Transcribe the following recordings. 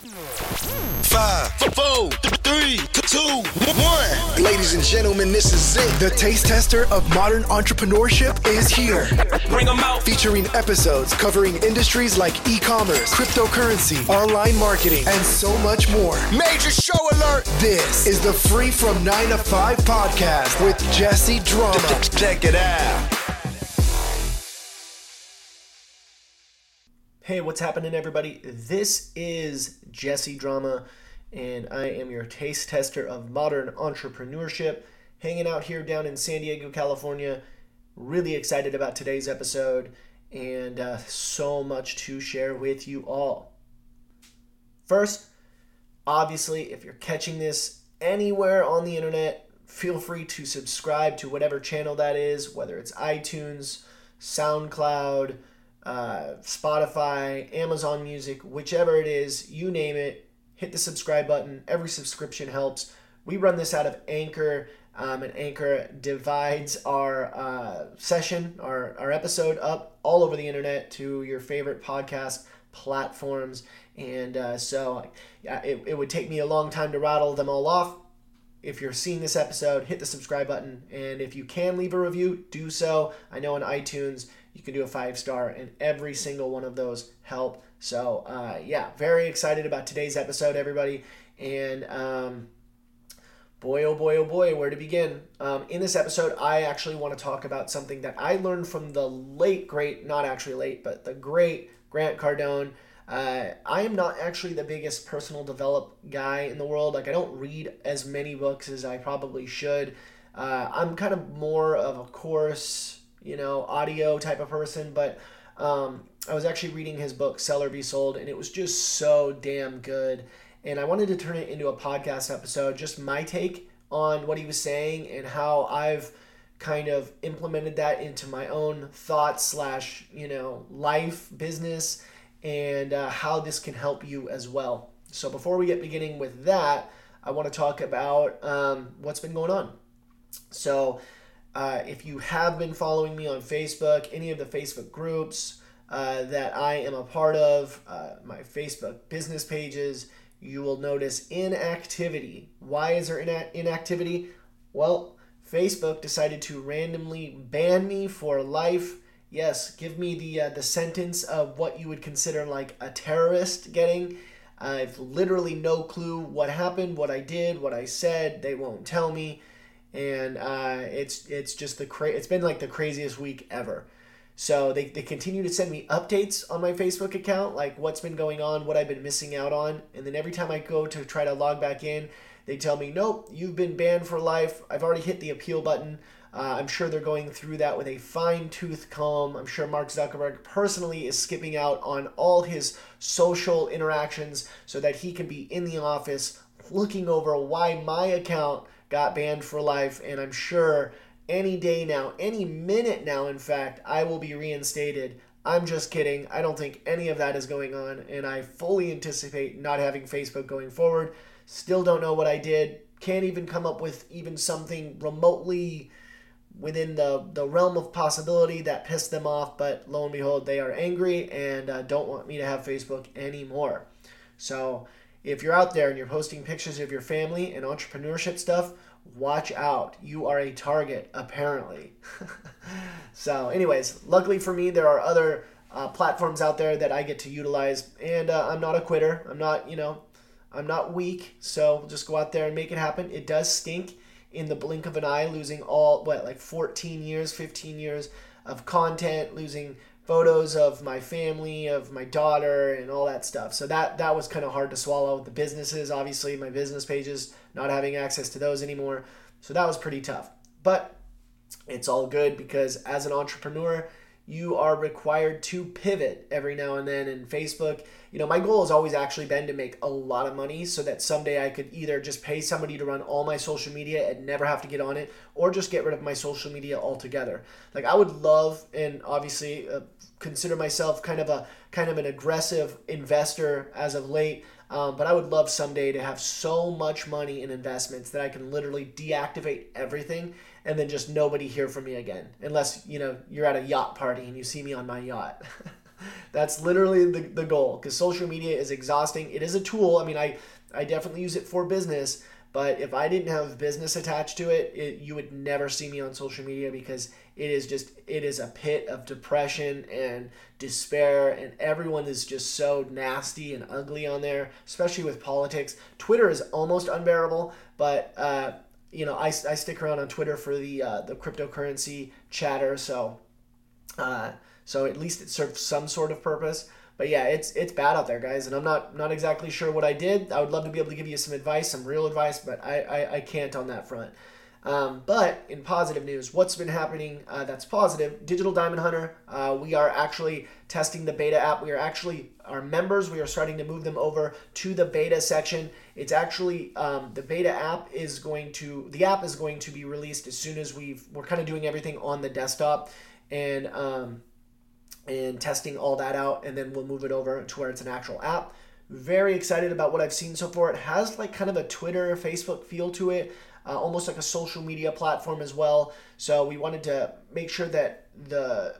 Five, four, three, two, one. Ladies and gentlemen, this is it. The taste tester of modern entrepreneurship is here. Bring them out. Featuring episodes covering industries like e commerce, cryptocurrency, online marketing, and so much more. Major show alert. This is the Free from 9 to 5 podcast with Jesse Drama. Check it out. Hey, what's happening, everybody? This is Jesse Drama, and I am your taste tester of modern entrepreneurship, hanging out here down in San Diego, California. Really excited about today's episode, and uh, so much to share with you all. First, obviously, if you're catching this anywhere on the internet, feel free to subscribe to whatever channel that is, whether it's iTunes, SoundCloud uh, Spotify, Amazon Music, whichever it is, you name it, hit the subscribe button. Every subscription helps. We run this out of Anchor, um, and Anchor divides our uh, session, our, our episode up all over the internet to your favorite podcast platforms. And uh, so yeah, it, it would take me a long time to rattle them all off. If you're seeing this episode, hit the subscribe button. And if you can leave a review, do so. I know on iTunes, you can do a five star, and every single one of those help. So, uh, yeah, very excited about today's episode, everybody. And um, boy, oh boy, oh boy, where to begin? Um, in this episode, I actually want to talk about something that I learned from the late, great, not actually late, but the great Grant Cardone. Uh, I am not actually the biggest personal develop guy in the world. Like, I don't read as many books as I probably should. Uh, I'm kind of more of a course you know, audio type of person, but um, I was actually reading his book, Sell or Be Sold, and it was just so damn good. And I wanted to turn it into a podcast episode, just my take on what he was saying and how I've kind of implemented that into my own thoughts slash you know life business and uh, how this can help you as well so before we get beginning with that i want to talk about um, what's been going on so uh, if you have been following me on Facebook, any of the Facebook groups uh, that I am a part of, uh, my Facebook business pages, you will notice inactivity. Why is there inactivity? Well, Facebook decided to randomly ban me for life. Yes, give me the uh, the sentence of what you would consider like a terrorist getting. I've literally no clue what happened, what I did, what I said. They won't tell me and uh, it's it's just the cra- it's been like the craziest week ever. So they, they continue to send me updates on my Facebook account, like what's been going on, what I've been missing out on, and then every time I go to try to log back in, they tell me, nope, you've been banned for life. I've already hit the appeal button. Uh, I'm sure they're going through that with a fine tooth comb. I'm sure Mark Zuckerberg personally is skipping out on all his social interactions so that he can be in the office looking over why my account got banned for life, and I'm sure any day now, any minute now, in fact, I will be reinstated. I'm just kidding. I don't think any of that is going on, and I fully anticipate not having Facebook going forward. Still don't know what I did. Can't even come up with even something remotely within the, the realm of possibility that pissed them off, but lo and behold, they are angry and uh, don't want me to have Facebook anymore. So, if you're out there and you're posting pictures of your family and entrepreneurship stuff, watch out. You are a target, apparently. so, anyways, luckily for me, there are other uh, platforms out there that I get to utilize, and uh, I'm not a quitter. I'm not, you know, I'm not weak. So just go out there and make it happen. It does stink in the blink of an eye, losing all what like 14 years, 15 years of content, losing photos of my family, of my daughter, and all that stuff. So that that was kind of hard to swallow. The businesses, obviously, my business pages, not having access to those anymore. So that was pretty tough. But it's all good because as an entrepreneur, you are required to pivot every now and then. And Facebook, you know, my goal has always actually been to make a lot of money so that someday I could either just pay somebody to run all my social media and never have to get on it, or just get rid of my social media altogether. Like I would love, and obviously uh, consider myself kind of a kind of an aggressive investor as of late. Um, but I would love someday to have so much money in investments that I can literally deactivate everything and then just nobody hear from me again unless you know you're at a yacht party and you see me on my yacht That's literally the, the goal because social media is exhausting. It is a tool. I mean, I, I definitely use it for business, but if I didn't have business attached to it, it, you would never see me on social media because it is just it is a pit of depression and despair and everyone is just so nasty and ugly on there, especially with politics. Twitter is almost unbearable, but uh, you know I, I stick around on Twitter for the uh, the cryptocurrency chatter, so uh, so at least it serves some sort of purpose. But yeah, it's it's bad out there, guys, and I'm not not exactly sure what I did. I would love to be able to give you some advice, some real advice, but I I, I can't on that front. Um, but in positive news, what's been happening uh, that's positive? Digital Diamond Hunter, uh, we are actually testing the beta app. We are actually, our members, we are starting to move them over to the beta section. It's actually, um, the beta app is going to, the app is going to be released as soon as we've, we're kind of doing everything on the desktop. And, um, and testing all that out, and then we'll move it over to where it's an actual app. Very excited about what I've seen so far. It has like kind of a Twitter, Facebook feel to it, uh, almost like a social media platform as well. So we wanted to make sure that the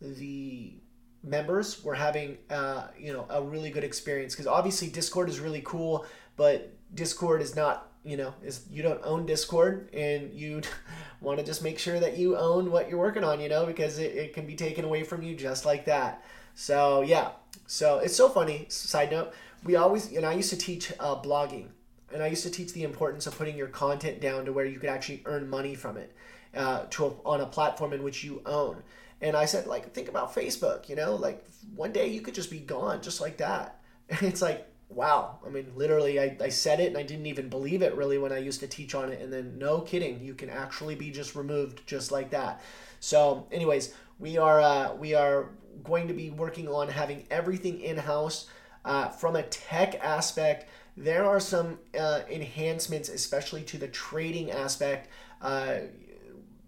the members were having uh, you know a really good experience because obviously Discord is really cool, but Discord is not you know is you don't own discord and you want to just make sure that you own what you're working on you know because it, it can be taken away from you just like that. So yeah. So it's so funny. Side note we always and i used to teach uh, blogging and i used to teach the importance of putting your content down to where you could actually earn money from it uh, to a, on a platform in which you own. And i said like think about facebook you know like one day you could just be gone just like that. And it's like wow. I mean, literally, I, I said it and I didn't even believe it really when I used to teach on it. And then, no kidding, you can actually be just removed just like that. So, anyways, we are uh, we are going to be working on having everything in house uh, from a tech aspect. There are some uh, enhancements, especially to the trading aspect.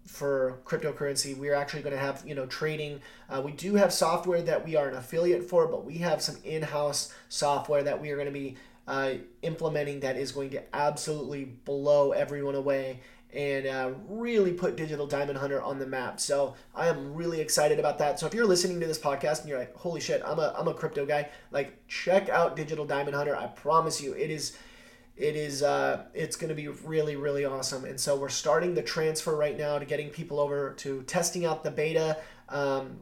For cryptocurrency. We're actually going to have, you know, trading. Uh, we do have software that we are an affiliate for, but we have some in-house software that we are going to be uh, implementing that is going to absolutely blow everyone away and uh, really put Digital Diamond Hunter on the map. So I am really excited about that. So if you're listening to this podcast and you're like, "Holy shit, I'm a I'm a crypto guy," like check out Digital Diamond Hunter. I promise you, it is it is uh, it's going to be really really awesome. And so we're starting the transfer right now to getting people over to testing out the beta um,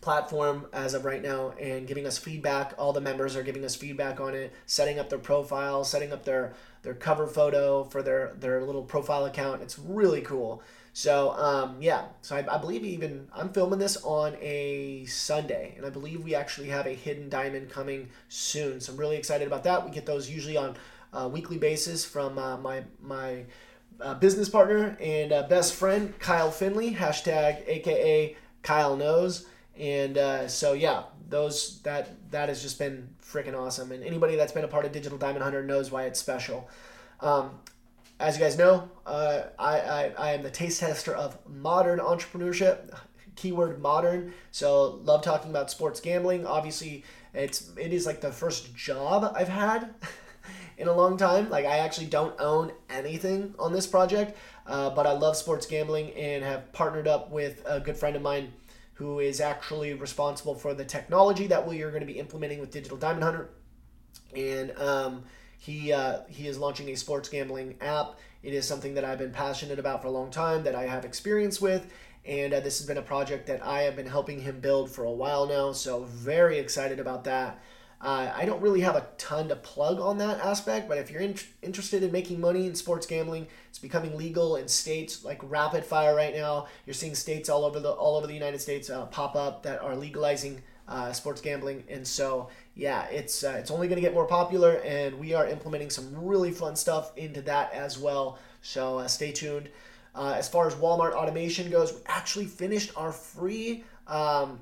platform as of right now and giving us feedback. All the members are giving us feedback on it setting up their profile setting up their their cover photo for their their little profile account. It's really cool. So um, yeah. So I, I believe even i'm filming this on a sunday and i believe we actually have a hidden diamond coming soon. So i'm really excited about that. We get those usually on uh, weekly basis from uh, my my uh, business partner and uh, best friend Kyle Finley hashtag AKA Kyle knows. And uh, so yeah those that that has just been freaking awesome. And anybody that's been a part of Digital Diamond Hunter knows why it's special. Um, as you guys know, uh, I, I, I am the taste tester of modern entrepreneurship keyword modern. So love talking about sports gambling. Obviously it's it is like the first job i've had in a long time. Like I actually don't own anything on this project, uh, but I love sports gambling and have partnered up with a good friend of mine who is actually responsible for the technology that we are going to be implementing with Digital Diamond Hunter, and um, he uh, he is launching a sports gambling app. It is something that I've been passionate about for a long time, that I have experience with, and uh, this has been a project that I have been helping him build for a while now. So very excited about that. Uh, I don't really have a ton to plug on that aspect, but if you're in, interested in making money in sports gambling, it's becoming legal in states like rapid fire right now. You're seeing states all over the all over the United States uh, pop up that are legalizing uh, sports gambling, and so yeah, it's uh, it's only going to get more popular, and we are implementing some really fun stuff into that as well. So uh, stay tuned. Uh, as far as Walmart automation goes, we actually finished our free. Um,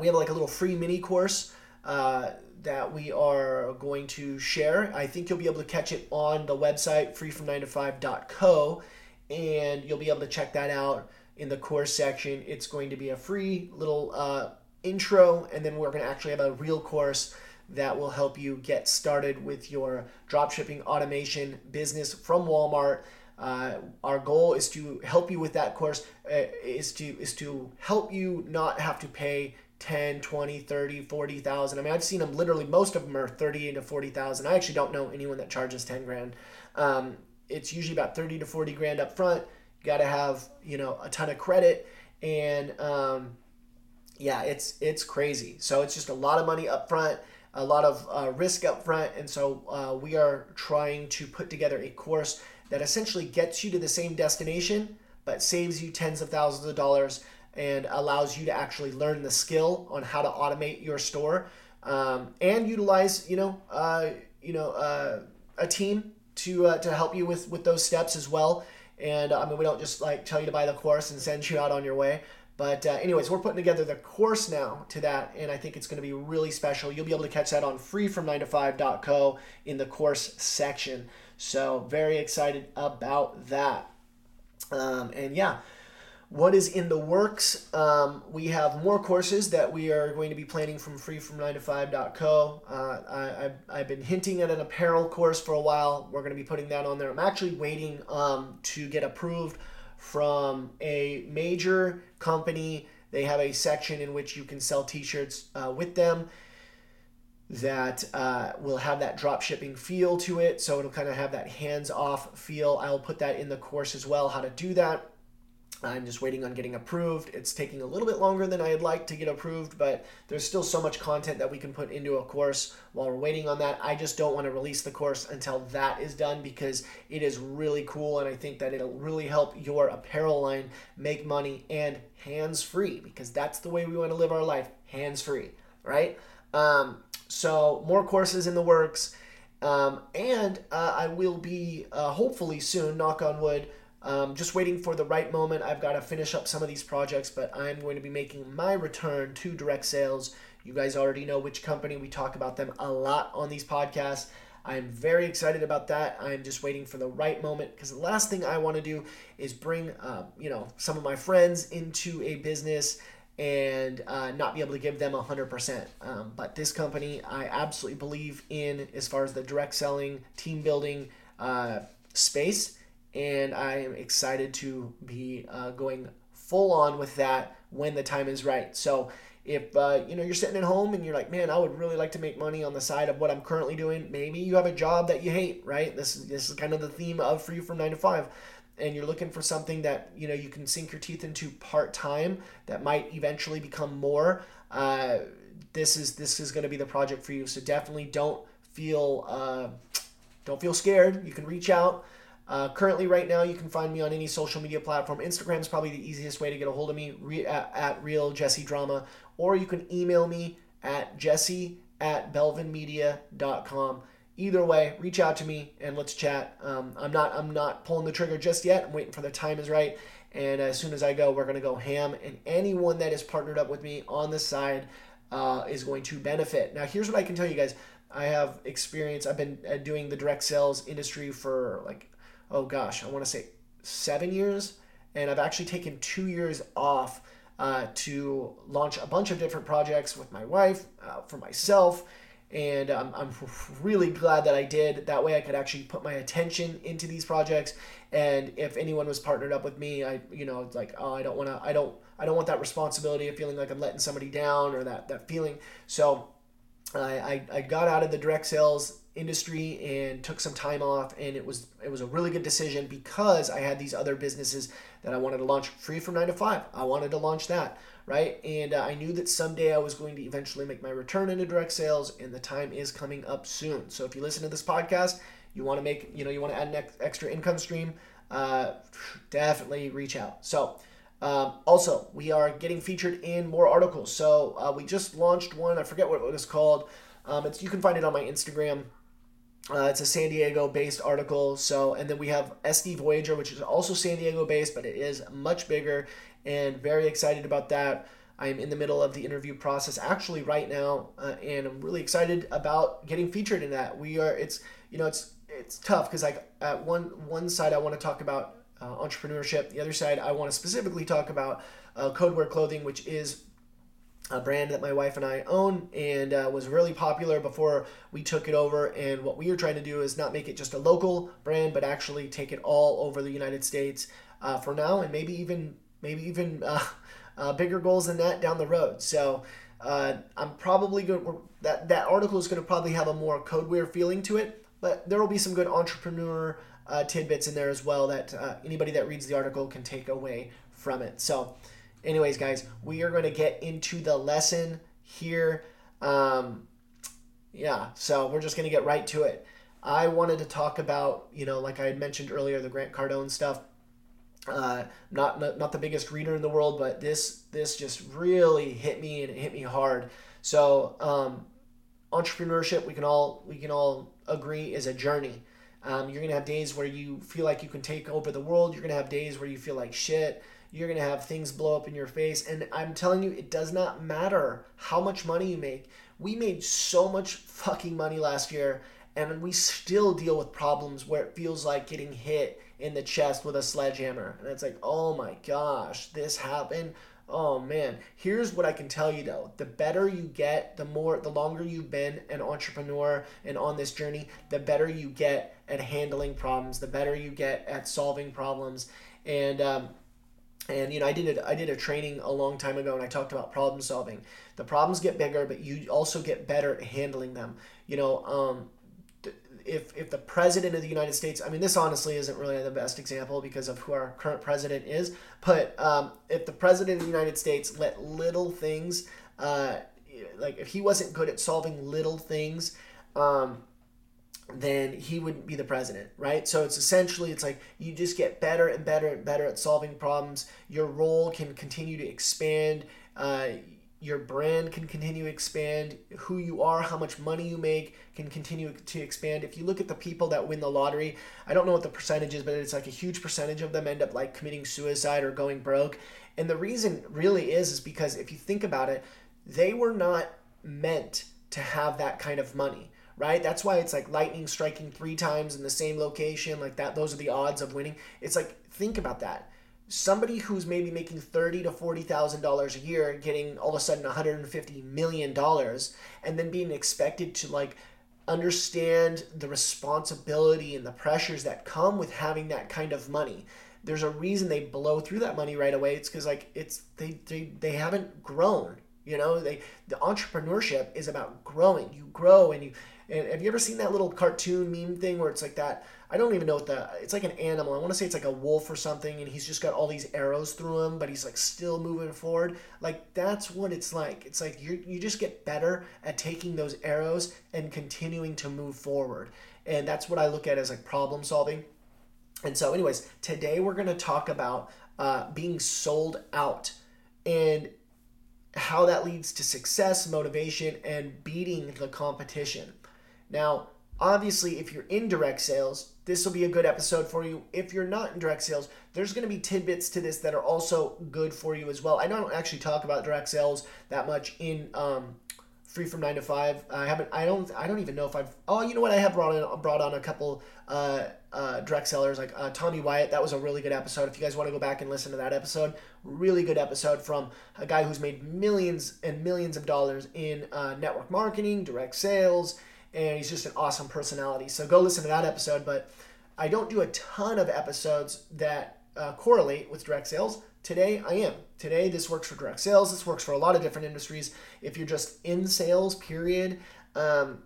we have like a little free mini course uh, that we are going to share. I think you'll be able to catch it on the website freefrom9to5.co and you'll be able to check that out in the course section. It's going to be a free little uh, intro, and then we're going to actually have a real course that will help you get started with your dropshipping automation business from Walmart. Uh, our goal is to help you with that course uh, is to is to help you not have to pay 10 20 30 40000 i mean i've seen them literally most of them are 30 to 40000 i actually don't know anyone that charges 10 grand. Um, it's usually about 30 to 40 grand up front. You got to have you know a ton of credit and um, yeah it's it's crazy. So it's just a lot of money up front a lot of uh, risk up front. And so uh, we are trying to put together a course that essentially gets you to the same destination but saves you tens of thousands of dollars and allows you to actually learn the skill on how to automate your store um, and utilize you know uh, you know uh, a team to uh, to help you with with those steps as well. And I mean we don't just like tell you to buy the course and send you out on your way. But uh, anyways we're putting together the course now to that and I think it's going to be really special. You'll be able to catch that on free from 9 to 5.co in the course section. So very excited about that. Um, and yeah what is in the works. Um, we have more courses that we are going to be planning from freefrom9to5.co. Uh, I, I've, I've been hinting at an apparel course for a while. We're going to be putting that on there. I'm actually waiting um, to get approved from a major company. They have a section in which you can sell t shirts uh, with them that uh, will have that drop shipping feel to it. So it'll kind of have that hands off feel. I'll put that in the course as well, how to do that. I'm just waiting on getting approved. It's taking a little bit longer than I'd like to get approved, but there's still so much content that we can put into a course while we're waiting on that. I just don't want to release the course until that is done because it is really cool and I think that it'll really help your apparel line make money and hands free because that's the way we want to live our life hands free, right? Um, so, more courses in the works. Um, and uh, I will be uh, hopefully soon, knock on wood um, just waiting for the right moment. I've got to finish up some of these projects, but I'm going to be making my return to direct sales. You guys already know which company. We talk about them a lot on these podcasts. I'm very excited about that. I'm just waiting for the right moment because the last thing I want to do is bring, uh, you know, some of my friends into a business and uh, not be able to give them 100%. Um, but this company, I absolutely believe in as far as the direct selling, team building uh, space and I am excited to be uh, going full on with that when the time is right. So if uh, you know you're sitting at home and you're like, man, I would really like to make money on the side of what I'm currently doing. Maybe you have a job that you hate, right? This is this is kind of the theme of for you from Nine to Five, and you're looking for something that you know you can sink your teeth into part time that might eventually become more. Uh, this is this is going to be the project for you. So definitely don't feel uh, don't feel scared. You can reach out. Uh, currently, right now, you can find me on any social media platform. Instagram is probably the easiest way to get a hold of me re- at, at Real Jesse Drama, or you can email me at jesse at belvinmedia.com. Either way, reach out to me and let's chat. Um, I'm not I'm not pulling the trigger just yet. I'm waiting for the time is right, and as soon as I go, we're gonna go ham. And anyone that is partnered up with me on the side uh, is going to benefit. Now, here's what I can tell you guys. I have experience. I've been uh, doing the direct sales industry for like oh gosh, I want to say seven years, and I've actually taken two years off uh, to launch a bunch of different projects with my wife, uh, for myself, and um, I'm really glad that I did. That way, I could actually put my attention into these projects. And if anyone was partnered up with me, I, you know, like, oh, I don't want to, I don't, I don't want that responsibility of feeling like I'm letting somebody down or that that feeling. So, I, I, I got out of the direct sales industry and took some time off and it was it was a really good decision because I had these other businesses that I wanted to launch free from 9 to 5. I wanted to launch that, right? And uh, I knew that someday I was going to eventually make my return into direct sales and the time is coming up soon. So if you listen to this podcast, you want to make, you know, you want to add an extra income stream, uh, definitely reach out. So um, also, we are getting featured in more articles. So uh, we just launched one. I forget what it was called. Um, it's you can find it on my Instagram. Uh, it's a San Diego based article. So, and then we have SD Voyager, which is also San Diego based, but it is much bigger and very excited about that. I'm in the middle of the interview process actually right now, uh, and I'm really excited about getting featured in that. We are, it's, you know, it's, it's tough because like at one, one side, I want to talk about uh, entrepreneurship. The other side, I want to specifically talk about uh, Codewear Clothing, which is a brand that my wife and I own and uh, was really popular before we took it over. And what we are trying to do is not make it just a local brand, but actually take it all over the United States uh, for now, and maybe even maybe even uh, uh bigger goals than that down the road. So Uh, I'm probably going that that article is going to probably have a more codeware feeling to it, but there will be some good entrepreneur uh, tidbits in there as well that anybody that reads the article can take away from it. So, anyways, guys, we are going to get into the lesson here. Um, yeah, so we're just going to get right to it. I wanted to talk about, you know, like I had mentioned earlier, the Grant Cardone stuff. Uh, not, not not the biggest reader in the world, but this this just really hit me and it hit me hard. So um, entrepreneurship, we can all we can all agree, is a journey. Um, you're gonna have days where you feel like you can take over the world. You're gonna have days where you feel like shit. You're gonna have things blow up in your face, and I'm telling you, it does not matter how much money you make. We made so much fucking money last year, and we still deal with problems where it feels like getting hit in the chest with a sledgehammer. And it's like, oh my gosh, this happened. Oh man, here's what I can tell you though. The better you get, the more the longer you've been an entrepreneur and on this journey, the better you get at handling problems, the better you get at solving problems. And um, and you know, I did a, I did a training a long time ago and I talked about problem solving. The problems get bigger, but you also get better at handling them. You know, um, if if the president of the United States, I mean, this honestly isn't really the best example because of who our current president is, but um, if the president of the United States let little things, uh, like if he wasn't good at solving little things, um, then he wouldn't be the president, right? So it's essentially it's like you just get better and better and better at solving problems. Your role can continue to expand. Uh, your brand can continue to expand who you are how much money you make can continue to expand if you look at the people that win the lottery i don't know what the percentage is but it's like a huge percentage of them end up like committing suicide or going broke and the reason really is is because if you think about it they were not meant to have that kind of money right? That's why it's like lightning striking three times in the same location like that those are the odds of winning. It's like think about that. Somebody who's maybe making thirty to forty thousand dollars a year getting all of a sudden 150 million dollars and then being expected to like understand the responsibility and the pressures that come with having that kind of money. There's a reason they blow through that money right away. It's because like it's they, they they haven't grown you know? They the entrepreneurship is about growing. You grow and you and have you ever seen that little cartoon meme thing where it's like that I don't even know what the it's like an animal. I want to say it's like a wolf or something, and he's just got all these arrows through him, but he's like still moving forward. Like that's what it's like. It's like you you just get better at taking those arrows and continuing to move forward, and that's what I look at as like problem solving. And so, anyways, today we're gonna talk about uh, being sold out and how that leads to success, motivation, and beating the competition. Now, obviously, if you're in direct sales, this will be a good episode for you. If you're not in direct sales, there's going to be tidbits to this that are also good for you as well. I don't actually talk about direct sales that much in um, Free from Nine to Five. I haven't. I don't. I don't even know if I've. Oh, you know what? I have brought in brought on a couple uh, uh, direct sellers like uh, Tommy Wyatt. That was a really good episode. If you guys want to go back and listen to that episode, really good episode from a guy who's made millions and millions of dollars in uh, network marketing, direct sales and he's just an awesome personality. So go listen to that episode. But I don't do a ton of episodes that uh, correlate with direct sales. Today I am. Today this works for direct sales. This works for a lot of different industries. If you're just in sales, period. Um,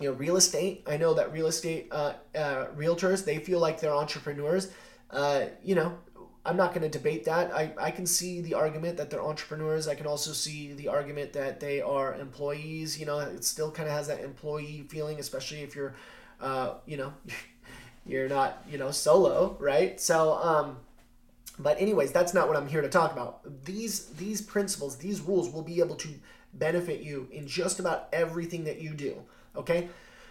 you know, real estate. I know that real estate uh, uh, realtors they feel like they're entrepreneurs. Uh, you know, I'm not going to debate that. I, I can see the argument that they're entrepreneurs. I can also see the argument that they are employees. You know, it still kind of has that employee feeling, especially if you're, uh, you know, you're not, you know, solo, right? So, um, but anyways, that's not what I'm here to talk about. These these principles, these rules will be able to benefit you in just about everything that you do. Okay,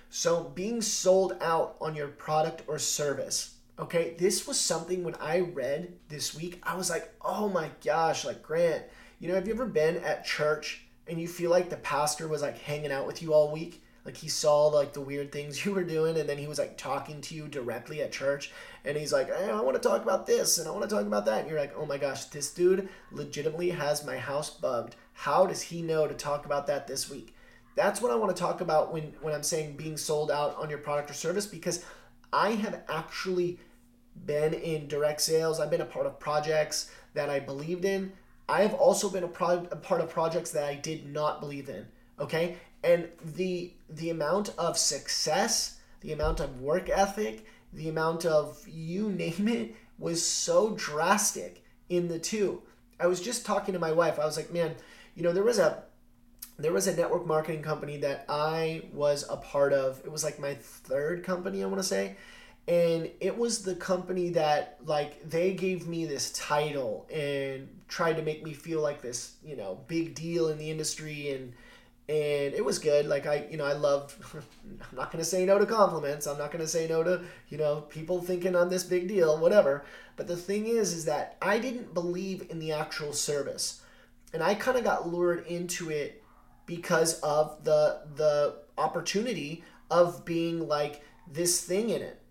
so being sold out on your product or service Okay, this was something when I read this week, I was like, oh my gosh, like Grant, you know, have you ever been at church and you feel like the pastor was like hanging out with you all week? Like he saw like the weird things you were doing and then he was like talking to you directly at church and he's like, hey, I want to talk about this and I want to talk about that. And you're like, oh my gosh, this dude legitimately has my house bugged. How does he know to talk about that this week? That's what I want to talk about when, when I'm saying being sold out on your product or service because I have actually been in direct sales. I've been a part of projects that I believed in, I have also been a, pro- a part of projects that I did not believe in. Okay, and the the amount of success, the amount of work ethic, the amount of you name it was so drastic in the two. I was just talking to my wife. I was like, man, you know, there was a there was a network marketing company that I was a part of. It was like my third company, I want to say. And it was the company that like they gave me this title and tried to make me feel like this, you know, big deal in the industry and and it was good. Like I, you know, I love. I'm not gonna say no to compliments. I'm not gonna say no to you know people thinking I'm this big deal, whatever. But the thing is, is that I didn't believe in the actual service, and I kind of got lured into it because of the the opportunity of being like this thing in it.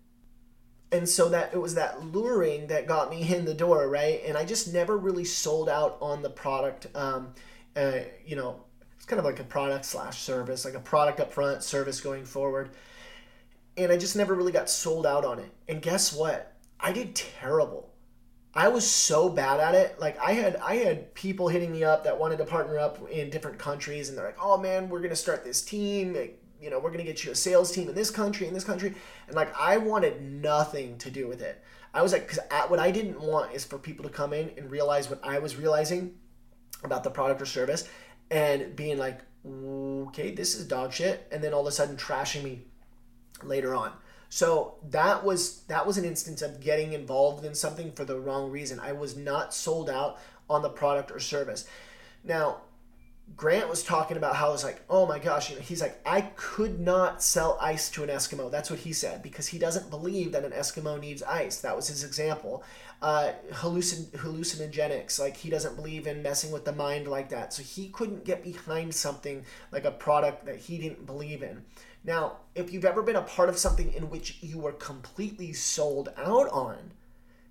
And so that it was that luring that got me in the door, right? And I just never really sold out on the product. Um, uh, you know, it's kind of like a product slash service, like a product up front, service going forward. And I just never really got sold out on it. And guess what? I did terrible. I was so bad at it. Like I had I had people hitting me up that wanted to partner up in different countries and they're like, "Oh man, we're to start this team. Like, you know, we're going to get you a sales team in this country, in this country." And like I wanted nothing to do with it. I was like cuz what I didn't want is for people to come in and realize what I was realizing about the product or service and being like, okay, this is dog shit, and then all of a sudden trashing me later on. So that was that was an instance of getting involved in something for the wrong reason. I was not sold out on the product or service. Now, Grant was talking about how it's like, oh my gosh, you know, he's like, I could not sell ice to an Eskimo. That's what he said because he doesn't believe that an Eskimo needs ice. That was his example. Uh, hallucin- hallucinogenics, like he doesn't believe in messing with the mind like that. So he couldn't get behind something like a product that he didn't believe in. Now, if you've ever been a part of something in which you were completely sold out on,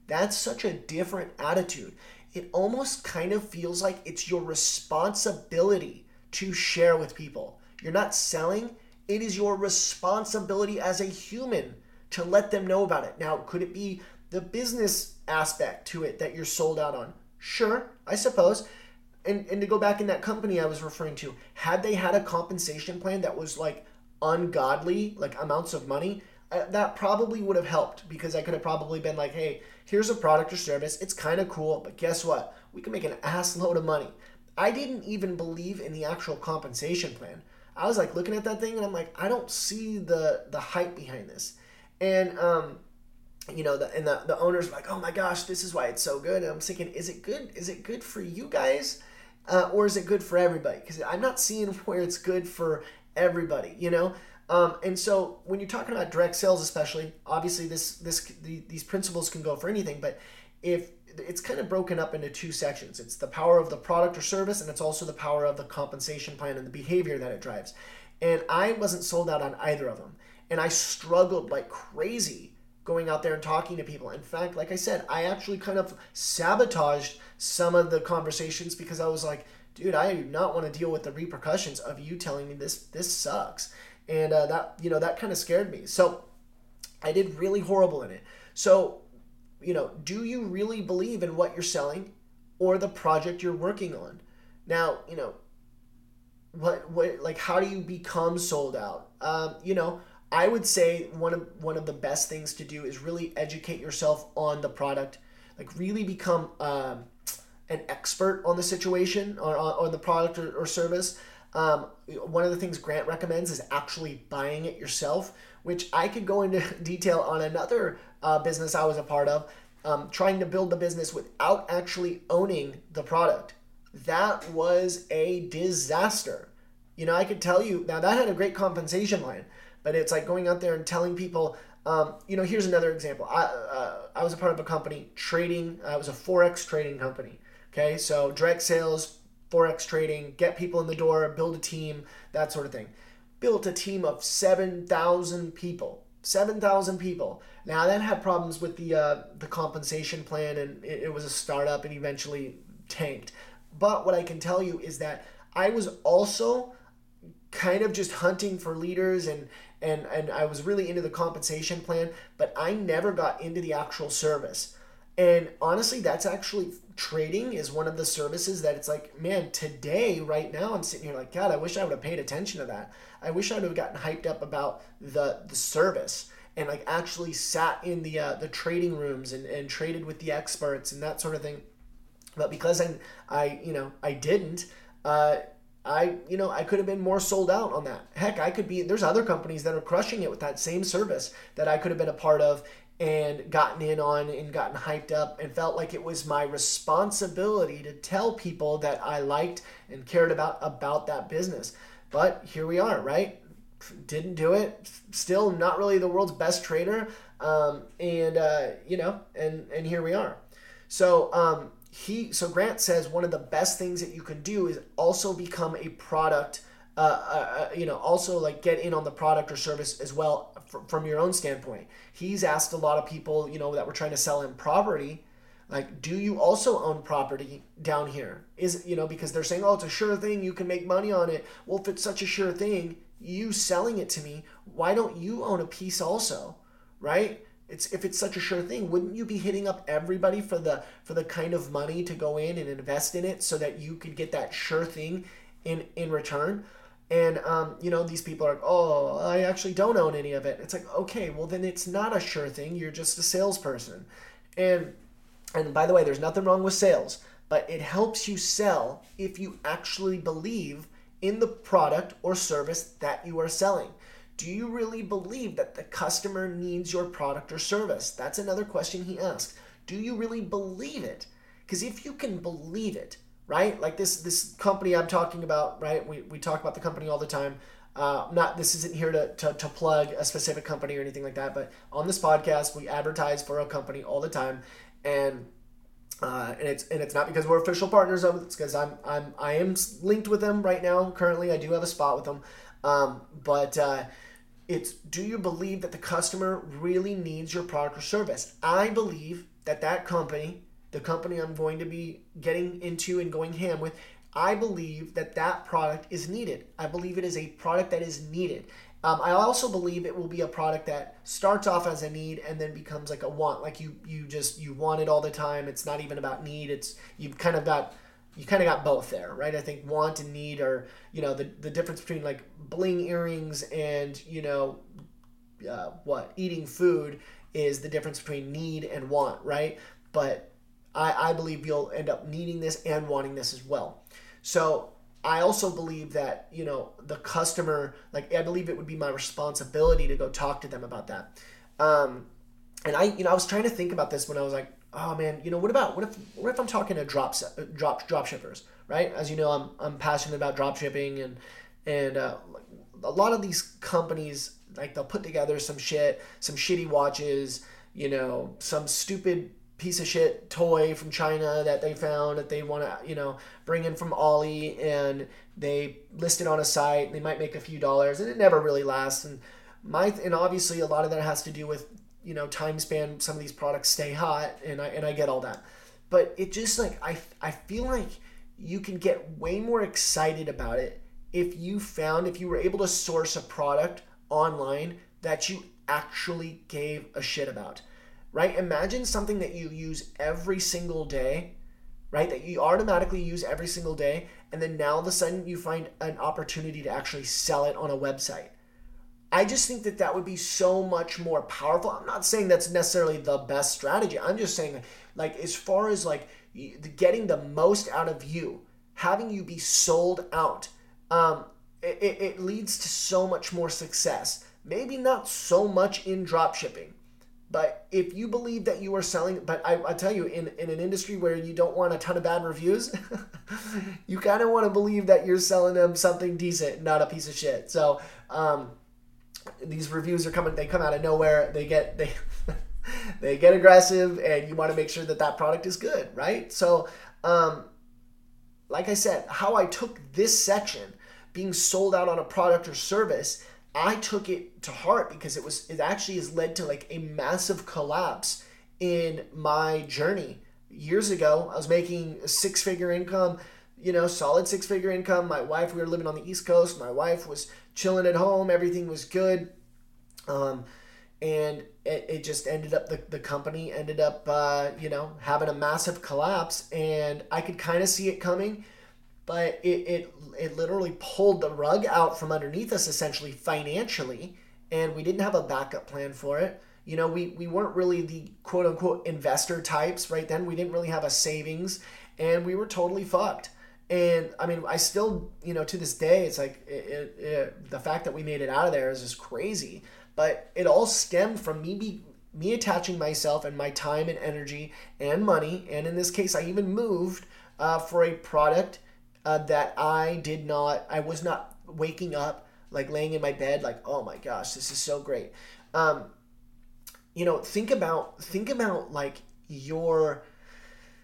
that's such a different attitude it almost kind of feels like it's your responsibility to share with people. You're not selling, it is your responsibility as a human to let them know about it. Now, could it be the business aspect to it that you're sold out on? Sure, I suppose. And, and to go back in that company I was referring to, had they had a compensation plan that was like ungodly, like amounts of money, that probably would have helped because I could have probably been like, hey, here's a product or service. It's kind of cool, but guess what? We can make an ass load of money. I didn't even believe in the actual compensation plan. I was like looking at that thing and I'm like, I don't see the the hype behind this. And um, you know, the and the, the owner's like, oh my gosh, this is why it's so good. And I'm thinking, is it good? Is it good for you guys? Uh, or is it good for everybody? Because I'm not seeing where it's good for everybody, you know? Um, and so when you're talking about direct sales, especially, obviously this this the, these principles can go for anything, but if it's kind of broken up into two sections. It's the power of the product or service, and it's also the power of the compensation plan and the behavior that it drives. And I wasn't sold out on either of them. And I struggled like crazy going out there and talking to people. In fact, like I said, I actually kind of sabotaged some of the conversations because I was like, dude, I do not want to deal with the repercussions of you telling me this this sucks and uh, that you know that kind of scared me. So I did really horrible in it. So you know, do you really believe in what you're selling or the project you're working on? Now, you know, what what like how do you become sold out? Um, you know, I would say one of one of the best things to do is really educate yourself on the product, like really become um, an expert on the situation or on, the product or, or service. Um, one of the things Grant recommends is actually buying it yourself, which I could go into detail on another uh, business I was a part of, um, trying to build the business without actually owning the product. That was a disaster. You know, I could tell you now that had a great compensation line, but it's like going out there and telling people, um, you know, here's another example. I, uh, I was a part of a company trading, I was a Forex trading company. Okay, so direct sales, forex trading, get people in the door, build a team, that sort of thing. Built a team of 7,000 people. 7,000 people. Now that had problems with the uh, the compensation plan, and it, it was a startup, and eventually tanked. But what I can tell you is that I was also kind of just hunting for leaders and and and I was really into the compensation plan, but I never got into the actual service. And honestly, that's actually trading is one of the services that it's like, man, today, right now, I'm sitting here like, God, I wish I would have paid attention to that. I wish I would have gotten hyped up about the the service and like actually sat in the uh, the trading rooms and, and traded with the experts and that sort of thing. But because I, I you know, I didn't, uh, I, you know, I could have been more sold out on that. Heck, I could be, there's other companies that are crushing it with that same service that I could have been a part of and gotten in on and gotten hyped up and felt like it was my responsibility to tell people that I liked and cared about about that business. But here we are, right? Didn't do it. Still not really the world's best trader. Um, and uh, you know, and and here we are. So um, he so Grant says one of the best things that you can do is also become a product. Uh, uh, uh you know, also like get in on the product or service as well from, from your own standpoint. He's asked a lot of people, you know, that were trying to sell him property, like, do you also own property down here? Is you know because they're saying, oh, it's a sure thing, you can make money on it. Well, if it's such a sure thing, you selling it to me, why don't you own a piece also, right? It's if it's such a sure thing, wouldn't you be hitting up everybody for the for the kind of money to go in and invest in it so that you could get that sure thing in in return? And um, you know these people are like, oh, I actually don't own any of it. It's like okay, well then it's not a sure thing. You're just a salesperson, and and by the way, there's nothing wrong with sales, but it helps you sell if you actually believe in the product or service that you are selling. Do you really believe that the customer needs your product or service? That's another question he asks. Do you really believe it? Because if you can believe it, right? Like this this company I'm talking about, right? We, we talk about the company all the time. Uh, not this isn't here to, to, to plug a specific company or anything like that, but on this podcast we advertise for a company all the time, and uh, and it's and it's not because we're official partners of it. It's because I'm I'm I am linked with them right now. Currently, I do have a spot with them. Um, but uh, it's do you believe that the customer really needs your product or service? I believe that that company, the company I'm going to be getting into and going ham with, I believe that that product is needed. I believe it is a product that is needed. Um, I also believe it will be a product that starts off as a need and then becomes like a want. Like you, you just you want it all the time. It's not even about need. It's you've kind of got you kind of got both there, right? I think want and need are you know the the difference between like bling earrings and you know uh, what eating food is the difference between need and want, right? But I, I believe you'll end up needing this and wanting this as well. So I also believe that, you know, the customer, like, I believe it would be my responsibility to go talk to them about that. Um, and I, you know, I was trying to think about this when I was like, oh man, you know, what about, what if, what if I'm talking to drop, drop, drop shippers, right? As you know, I'm, I'm passionate about drop shipping and, and, uh, a lot of these companies, like, they'll put together some shit, some shitty watches, you know, some stupid piece of shit toy from China that they found that they want to, you know, bring in from Ali and they list it on a site. They might make a few dollars and it never really lasts. And my and obviously a lot of that has to do with you know time span. Some of these products stay hot, and I and I get all that. But it just like I I feel like you can get way more excited about it if you found if you were able to source a product online that you actually gave a shit about right? Imagine something that you use every single day, right? That you automatically use every single day, and then now all of a sudden you find an opportunity to actually sell it on a website. I just think that that would be so much more powerful. I'm not saying that's necessarily the best strategy. I'm just saying, like, as far as like getting the most out of you, having you be sold out, um, it, it leads to so much more success. Maybe not so much in drop shipping, but if you believe that you are selling, but I, I tell you, in, in an industry where you don't want a ton of bad reviews, you kind of want to believe that you're selling them something decent, not a piece of shit. So um, these reviews are coming; they come out of nowhere. They get they they get aggressive, and you want to make sure that that product is good, right? So, um, like I said, how I took this section, being sold out on a product or service I took it to heart because it was it actually has led to like a massive collapse in my journey. Years ago, I was making a six figure income, you know, solid six figure income. My wife, we were living on the East Coast. My wife was chilling at home. Everything was good. Um, and it, it just ended up the, the company ended up uh, you know having a massive collapse and i could kind of see it coming but it, it it literally pulled the rug out from underneath us essentially financially and we didn't have a backup plan for it. You know we, we weren't really the quote unquote investor types right then. We didn't really have a savings and we were totally fucked. And i mean i still you know to this day it's like it, it, the fact that we made it out of there is just crazy. But it all stemmed from me be, me attaching myself and my time and energy and money and in this case i even moved uh, for a product uh, that i did not i was not waking up like laying in my bed like oh my gosh this is so great. Um, you know think about think about like your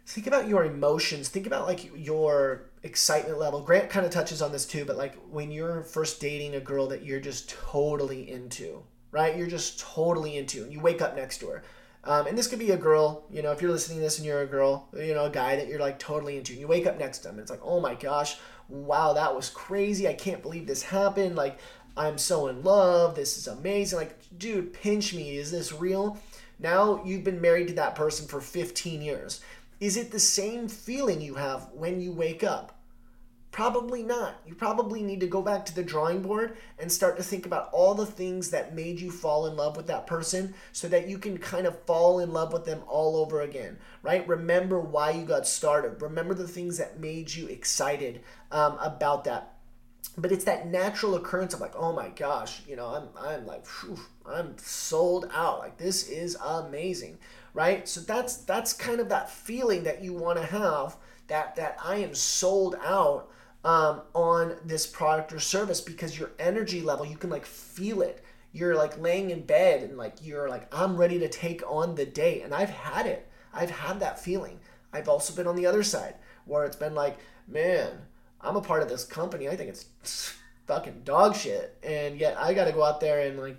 think about your emotions think about like your excitement level. Grant kind of touches on this too but like when you're first dating a girl that you're just totally into right? You're just totally into and you wake up next to her um, and this could be a girl you know if you're listening to this and you're a girl you know a guy that you're like totally into and you wake up next to him and it's like oh my gosh wow that was crazy i can't believe this happened like i'm so in love this is amazing like dude pinch me is this real now you've been married to that person for 15 years is it the same feeling you have when you wake up? Probably not. You probably need to go back to the drawing board and start to think about all the things that made you fall in love with that person so that you can kind of fall in love with them all over again, right? Remember why you got started. Remember the things that made you excited um, about that. But it's that natural occurrence of like, oh my gosh, you know, I'm, I'm like, whew, I'm sold out. Like, this is amazing right? So that's that's kind of that feeling that you want to have that that I am sold out um, on this product or service because your energy level you can like feel it. You're like laying in bed and like you're like I'm ready to take on the day, and I've had it. I've had that feeling. I've also been on the other side where it's been like, man, I'm a part of this company. I think it's fucking dog shit, and yet I got to go out there and like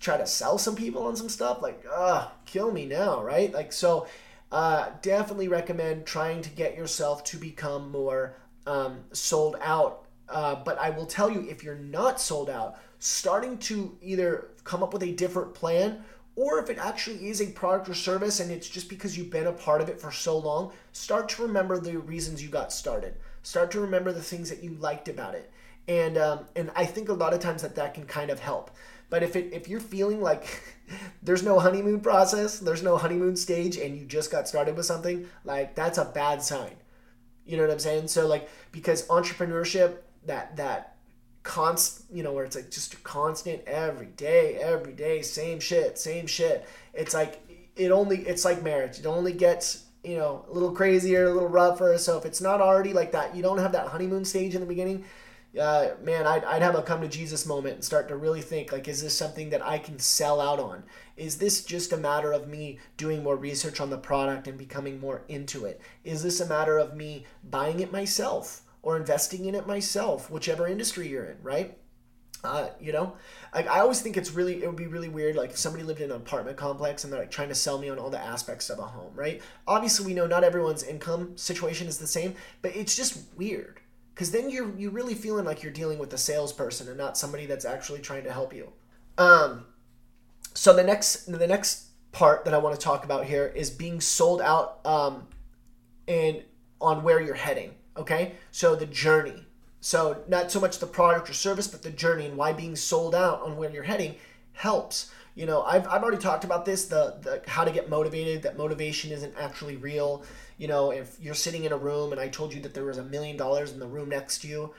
try to sell some people on some stuff like ah kill me now right like so uh, definitely recommend trying to get yourself to become more um, sold out. Uh, but i will tell you if you're not sold out starting to either come up with a different plan or if it actually is a product or service and it's just because you've been a part of it for so long start to remember the reasons you got started. Start to remember the things that you liked about it. And um, and i think a lot of times that that can kind of help. But if it if you're feeling like there's no honeymoon process, there's no honeymoon stage, and you just got started with something, like that's a bad sign. You know what I'm saying? So like because entrepreneurship, that that const you know where it's like just a constant every day, every day, same shit, same shit. It's like it only it's like marriage. It only gets you know a little crazier, a little rougher. So if it's not already like that, you don't have that honeymoon stage in the beginning uh, man, I'd, I'd have a come to Jesus moment and start to really think like, is this something that I can sell out on? Is this just a matter of me doing more research on the product and becoming more into it? Is this a matter of me buying it myself or investing in it myself, whichever industry you're in, right? Uh, you know, I, I always think it's really, it would be really weird. Like if somebody lived in an apartment complex and they're like trying to sell me on all the aspects of a home, right? Obviously, we know not everyone's income situation is the same, but it's just weird because then you're you really feeling like you're dealing with a salesperson and not somebody that's actually trying to help you. Um, so the next the next part that I want to talk about here is being sold out um, and on where you're heading. Okay, so the journey. So not so much the product or service, but the journey and why being sold out on where you're heading helps. You know, I've, I've already talked about this, the, the how to get motivated, that motivation isn't actually real you know, if you're sitting in a room and I told you that there was a million dollars in the room next to you,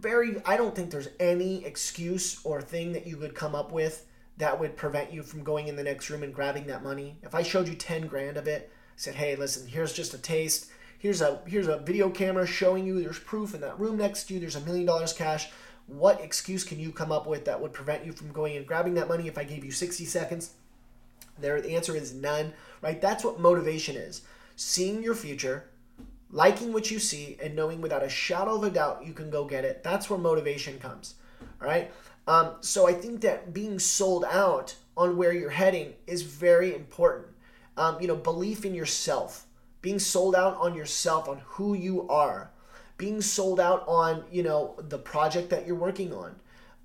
very I don't think there's any excuse or thing that you could come up with that would prevent you from going in the next room and grabbing that money. If I showed you 10 grand of it, said, "Hey, listen, here's just a taste. Here's a here's a video camera showing you there's proof in that room next to you there's a million dollars cash." What excuse can you come up with that would prevent you from going and grabbing that money if I gave you 60 seconds? There the answer is none, right? That's what motivation is seeing your future, liking what you see, and knowing without a shadow of a doubt you can go get it. That's where motivation comes. All right. Um, so I think that being sold out on where you're heading is very important. Um, you know, belief in yourself, being sold out on yourself, on who you are, being sold out on you know the project that you're working on.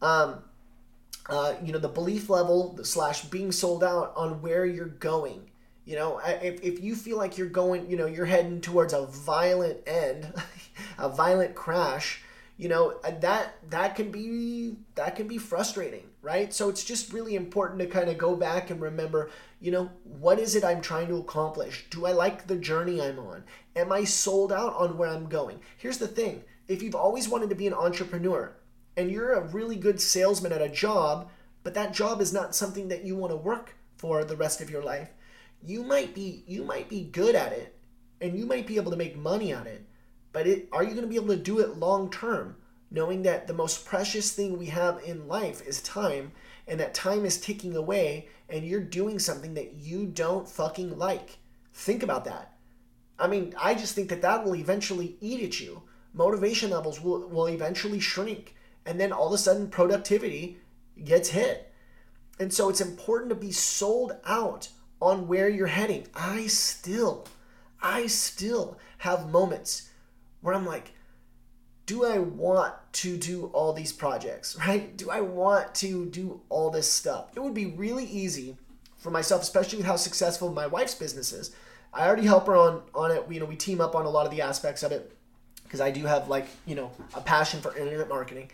Um, uh, you know, the belief level slash being sold out on where you're going. You know, if, if you feel like you're going, you know, you're heading towards a violent end, a violent crash, you know, uh, that that can be that can be frustrating, right? So it's just really important to kind of go back and remember, you know, what is it I'm trying to accomplish? Do I like the journey I'm on? Am I sold out on where I'm going? Here's the thing. If you've always wanted to be an entrepreneur and you're a really good salesman at a job, but that job is not something that you want to work for the rest of your life, you might be you might be good at it and you might be able to make money on it but it, are you going to be able to do it long term knowing that the most precious thing we have in life is time and that time is ticking away and you're doing something that you don't fucking like? Think about that. I mean i just think that that will eventually eat at you. Motivation levels will, will eventually shrink and then all of a sudden productivity gets hit. And so it's important to be sold out on where you're heading. I still, I still have moments where I'm like, do I want to do all these projects, right? Do I want to do all this stuff? It would be really easy for myself, especially with how successful my wife's business is. I already help her on on it. You know, we team up on a lot of the aspects of it because I do have like you know a passion for internet marketing.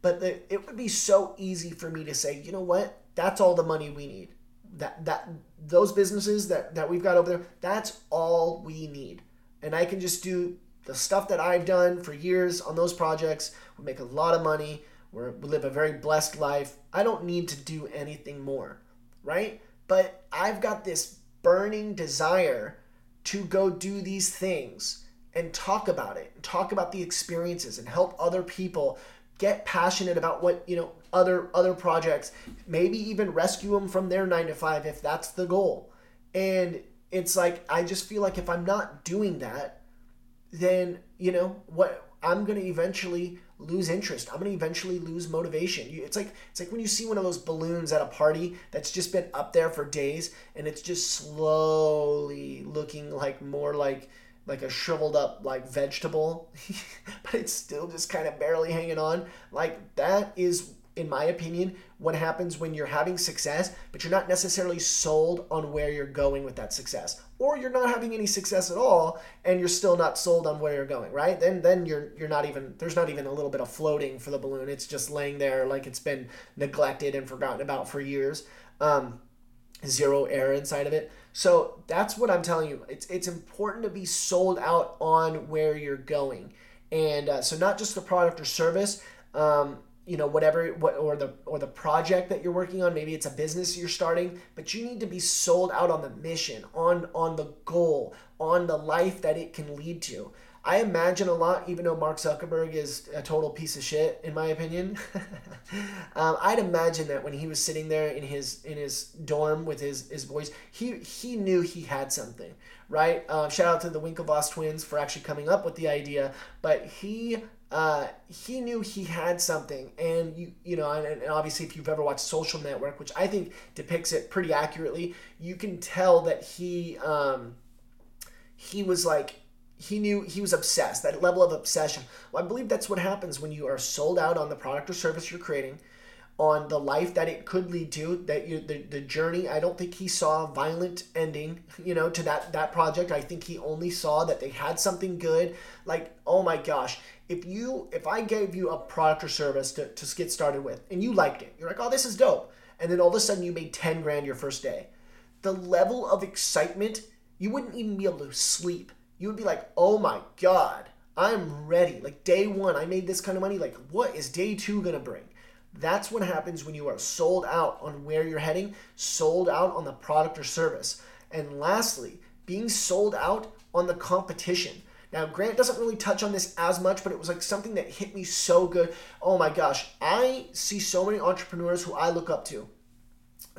But the, it would be so easy for me to say, you know what? That's all the money we need that that those businesses that that we've got over there that's all we need. And i can just do the stuff that i've done for years on those projects. We make a lot of money. We're, we live a very blessed life. I don't need to do anything more right? But i've got this burning desire to go do these things and talk about it and talk about the experiences and help other people get passionate about what you know other other projects maybe even rescue them from their 9 to 5 if that's the goal. And it's like i just feel like if i'm not doing that then you know what i'm to eventually lose interest. I'm to eventually lose motivation. It's like it's like when you see one of those balloons at a party that's just been up there for days and it's just slowly looking like more like like a shriveled up like vegetable, but it's still just kind of barely hanging on. Like that is in my opinion, what happens when you're having success, but you're not necessarily sold on where you're going with that success. Or you're not having any success at all and you're still not sold on where you're going, right? Then then you're you're not even there's not even a little bit of floating for the balloon. It's just laying there like it's been neglected and forgotten about for years. Um, zero air inside of it. So that's what I'm telling you. It's it's important to be sold out on where you're going, and uh, so not just the product or service. Um, you know whatever what or the or the project that you're working on maybe it's a business you're starting but you need to be sold out on the mission on on the goal on the life that it can lead to I imagine a lot, even though Mark Zuckerberg is a total piece of shit, in my opinion. um, I'd imagine that when he was sitting there in his in his dorm with his his boys, he he knew he had something, right? Uh, shout out to the Winklevoss twins for actually coming up with the idea, but he uh, he knew he had something, and you you know, and, and, obviously, if you've ever watched Social Network, which I think depicts it pretty accurately, you can tell that he um, he was like he knew he was obsessed that level of obsession. Well i believe that's what happens when you are sold out on the product or service you're creating on the life that it could lead to that you the, the journey. I don't think he saw a violent ending you know to that that project. I think he only saw that they had something good. Like oh my gosh if you if i gave you a product or service to, to get started with and you liked it you're like oh this is dope. And then all of a sudden you made 10 grand your first day. The level of excitement you wouldn't even be able to sleep you would be like, oh my God, I'm ready. Like day one, I made this kind of money. Like, what is day two gonna bring? That's what happens when you are sold out on where you're heading, sold out on the product or service. And lastly, being sold out on the competition. Now, Grant doesn't really touch on this as much, but it was like something that hit me so good. Oh my gosh, I see so many entrepreneurs who I look up to.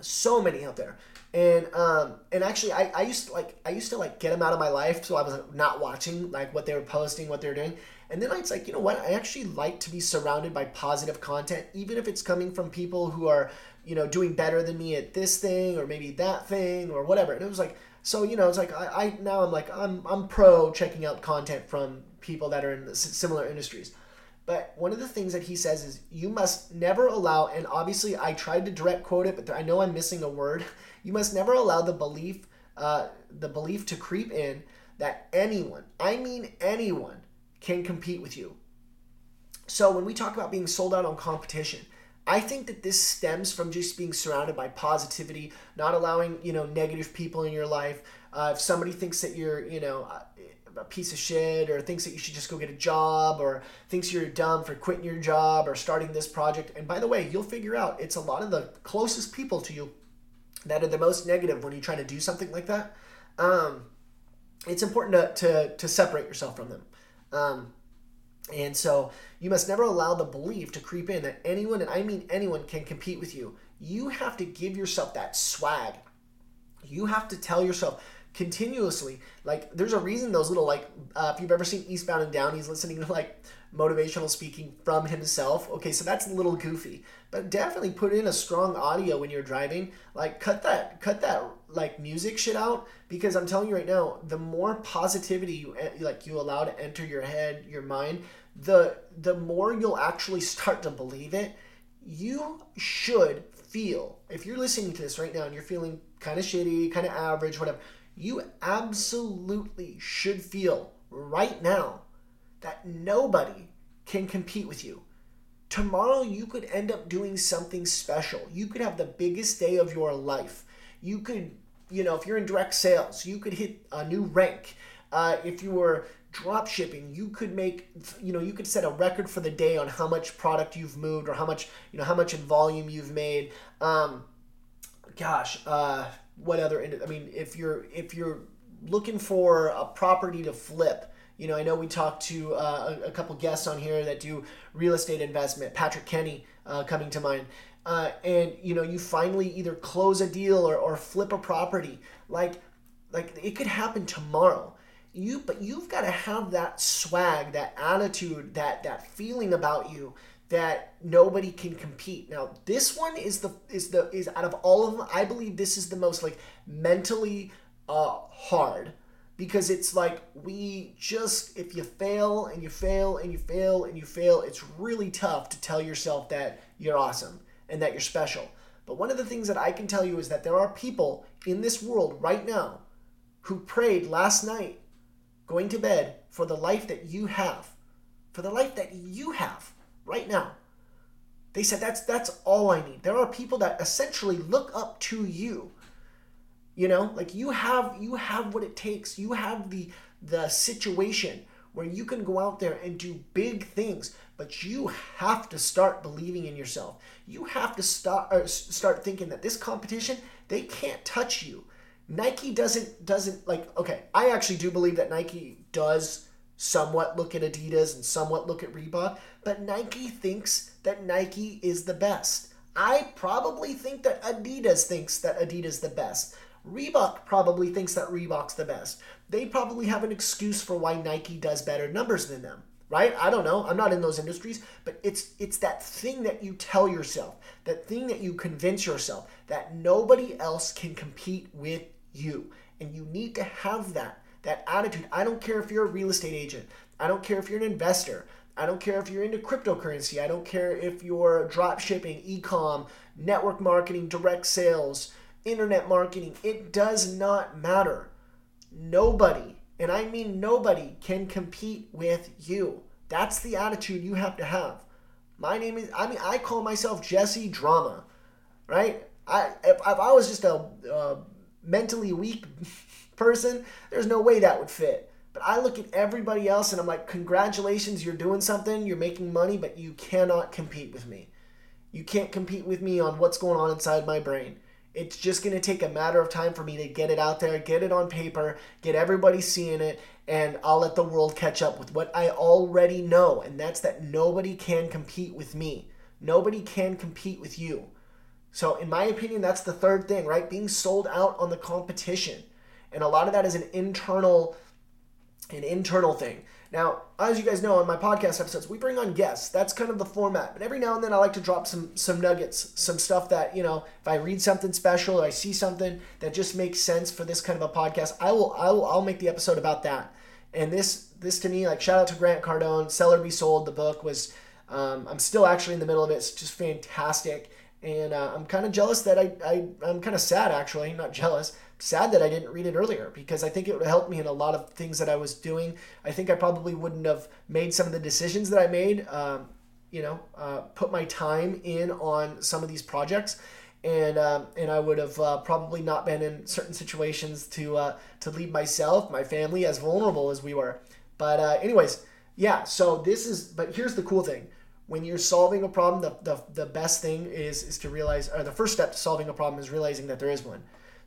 So many out there and um and actually I, I used to like I used to like get them out of my life so I was not watching like what they were posting what they were doing. And then I was like you know what? I actually like to be surrounded by positive content even if it's coming from people who are you know doing better than me at this thing or maybe that thing or whatever. And it was like so you know it's like I, I now I'm like I'm I'm pro checking out content from people that are in similar industries. But one of the things that he says is you must never allow, and obviously I tried to direct quote it, but I know I'm missing a word. You must never allow the belief, uh, the belief to creep in that anyone, I mean anyone, can compete with you. So when we talk about being sold out on competition, I think that this stems from just being surrounded by positivity, not allowing you know negative people in your life. Uh, if somebody thinks that you're you know a piece of shit or thinks that you should just go get a job or thinks you're dumb for quitting your job or starting this project. And by the way, you'll figure out it's a lot of the closest people to you that are the most negative when you try to do something like that. Um, it's important to, to, to separate yourself from them. Um, and so you must never allow the belief to creep in that anyone, and I mean anyone, can compete with you. You have to give yourself that swag. You have to tell yourself, continuously. Like, there's a reason those little like, uh, if you've ever seen Eastbound and Down, he's listening to like motivational speaking from himself. Okay, so that's a little goofy, but definitely put in a strong audio when you're driving. Like, cut that, cut that like music shit out because I'm telling you right now, the more positivity you like you allow to enter your head, your mind, the the more you'll actually start to believe it. You should feel if you're listening to this right now and you're feeling kind of shitty, kind of average, whatever you absolutely should feel right now that nobody can compete with you. Tomorrow, you could end up doing something special. You could have the biggest day of your life. You could, you know, if you're in direct sales, you could hit a new rank. Uh, if you were drop shipping, you could make, you know, you could set a record for the day on how much product you've moved or how much, you know, how much in volume you've made. Um, gosh, uh, what other i mean if you're if you're looking for a property to flip you know i know we talked to uh, a, couple guests on here that do real estate investment patrick kenny uh, coming to mind. Uh, and you know you finally either close a deal or, or flip a property like like it could happen tomorrow. You but you've got to have that swag that attitude that that feeling about you that nobody can compete. Now, this one is the is the is out of all of them, I believe this is the most like mentally uh hard because it's like we just if you fail and you fail and you fail and you fail, it's really tough to tell yourself that you're awesome and that you're special. But one of the things that I can tell you is that there are people in this world right now who prayed last night going to bed for the life that you have. For the life that you have right now. They said that's that's all I need. There are people that essentially look up to you. You know, like you have you have what it takes. You have the the situation where you can go out there and do big things, but you have to start believing in yourself. You have to start uh, start thinking that this competition, they can't touch you. Nike doesn't doesn't like okay, I actually do believe that Nike does somewhat look at Adidas and somewhat look at Reebok, but Nike thinks that Nike is the best. I probably think that Adidas thinks that Adidas is the best. Reebok probably thinks that Reebok's the best. They probably have an excuse for why Nike does better numbers than them, right? I don't know. I'm not in those industries, but it's it's that thing that you tell yourself, that thing that you convince yourself that nobody else can compete with you. And you need to have that that attitude. I don't care if you're a real estate agent. I don't care if you're an investor. I don't care if you're into cryptocurrency. I don't care if you're drop shipping, e-com, network marketing, direct sales, internet marketing. It does not matter. Nobody, and I mean nobody, can compete with you. That's the attitude you have to have. My name is, I mean, I call myself Jesse Drama, right? I if, if I was just a, a mentally weak person, there's no way that would fit. But I look at everybody else and I'm like, congratulations, you're doing something, you're making money, but you cannot compete with me. You can't compete with me on what's going on inside my brain. It's just going to take a matter of time for me to get it out there, get it on paper, get everybody seeing it, and I'll let the world catch up with what I already know. And that's that nobody can compete with me. Nobody can compete with you. So, in my opinion, that's the third thing, right? Being sold out on the competition and a lot of that is an internal an internal thing. Now, as you guys know on my podcast episodes, we bring on guests. That's kind of the format. But every now and then I like to drop some some nuggets, some stuff that, you know, if I read something special or I see something that just makes sense for this kind of a podcast, I will I will I'll make the episode about that. And this this to me, like shout out to Grant Cardone, Sell or Be Sold. The book was. Um, I'm still actually in the middle of it. It's just fantastic, and uh, I'm kind of jealous that I, I I'm kind of sad actually, not jealous sad that I didn't read it earlier because I think it would help me in a lot of things that I was doing. I think I probably wouldn't have made some of the decisions that I made, um, you know, uh, put my time in on some of these projects. And, um, and I would have uh, probably not been in certain situations to uh, to leave myself, my family, as vulnerable as we were. But uh, anyways, yeah. So this is. But here's the cool thing: when you're solving a problem, the, the, the best thing is is to realize, or the first step to solving a problem is realizing that there is one.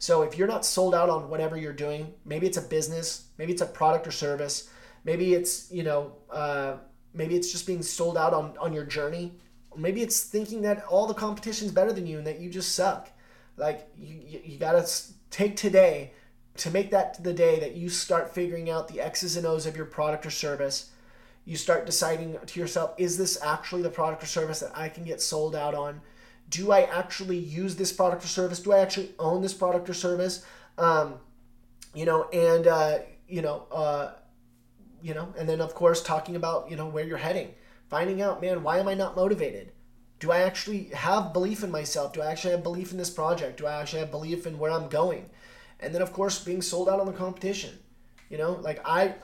So if you're not sold out on whatever you're doing, maybe it's a business, maybe it's a product or service, maybe it's you know uh, maybe it's just being sold out on on your journey, maybe it's thinking that all the competition's better than you and that you just suck. Like you you, you gotta take today to make that the day that you start figuring out the X's and O's of your product or service. You start deciding to yourself, is this actually the product or service that I can get sold out on? Do I actually use this product or service? Do I actually own this product or service? Um, you know, and uh, you know, uh, you know, and then of course talking about you know where you're heading, finding out, man, why am I not motivated? Do I actually have belief in myself? Do I actually have belief in this project? Do I actually have belief in where I'm going? And then of course being sold out on the competition. You know, like I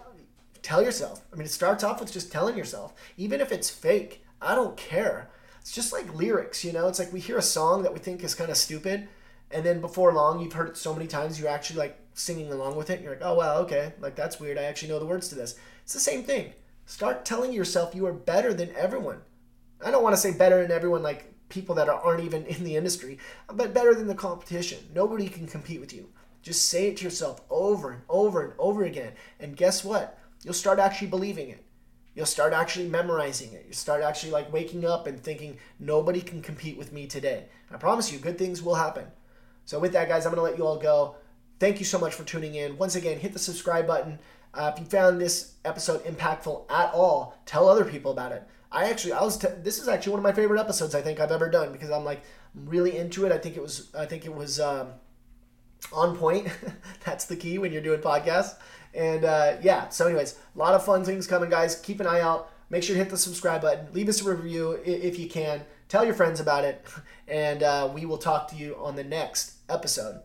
tell yourself. I mean, it starts off with just telling yourself, even if it's fake. I don't care it's just like lyrics, you know? It's like we hear a song that we think is kind of stupid, and then before long, you've heard it so many times, you're actually like singing along with it, you're like, oh, wow, okay, like that's weird. I actually know the words to this. It's the same thing. Start telling yourself you are better than everyone. I don't want to say better than everyone like people that aren't even in the industry, but better than the competition. Nobody can compete with you. Just say it to yourself over and over and over again. And guess what? You'll start actually believing it. You'll start actually memorizing it. You start actually like waking up and thinking, nobody can compete with me today. I promise you, good things will happen. So, with that, guys, I'm going to let you all go. Thank you so much for tuning in. Once again, hit the subscribe button. Uh, if you found this episode impactful at all, tell other people about it. I actually, I was, t- this is actually one of my favorite episodes I think I've ever done because I'm like really into it. I think it was, I think it was um, on point. That's the key when you're doing podcasts. And uh, yeah, so anyways, a lot of fun things coming, guys. Keep an eye out. Make sure to hit the subscribe button. Leave us a review if you can. Tell your friends about it. And uh, we will talk to you on the next episode.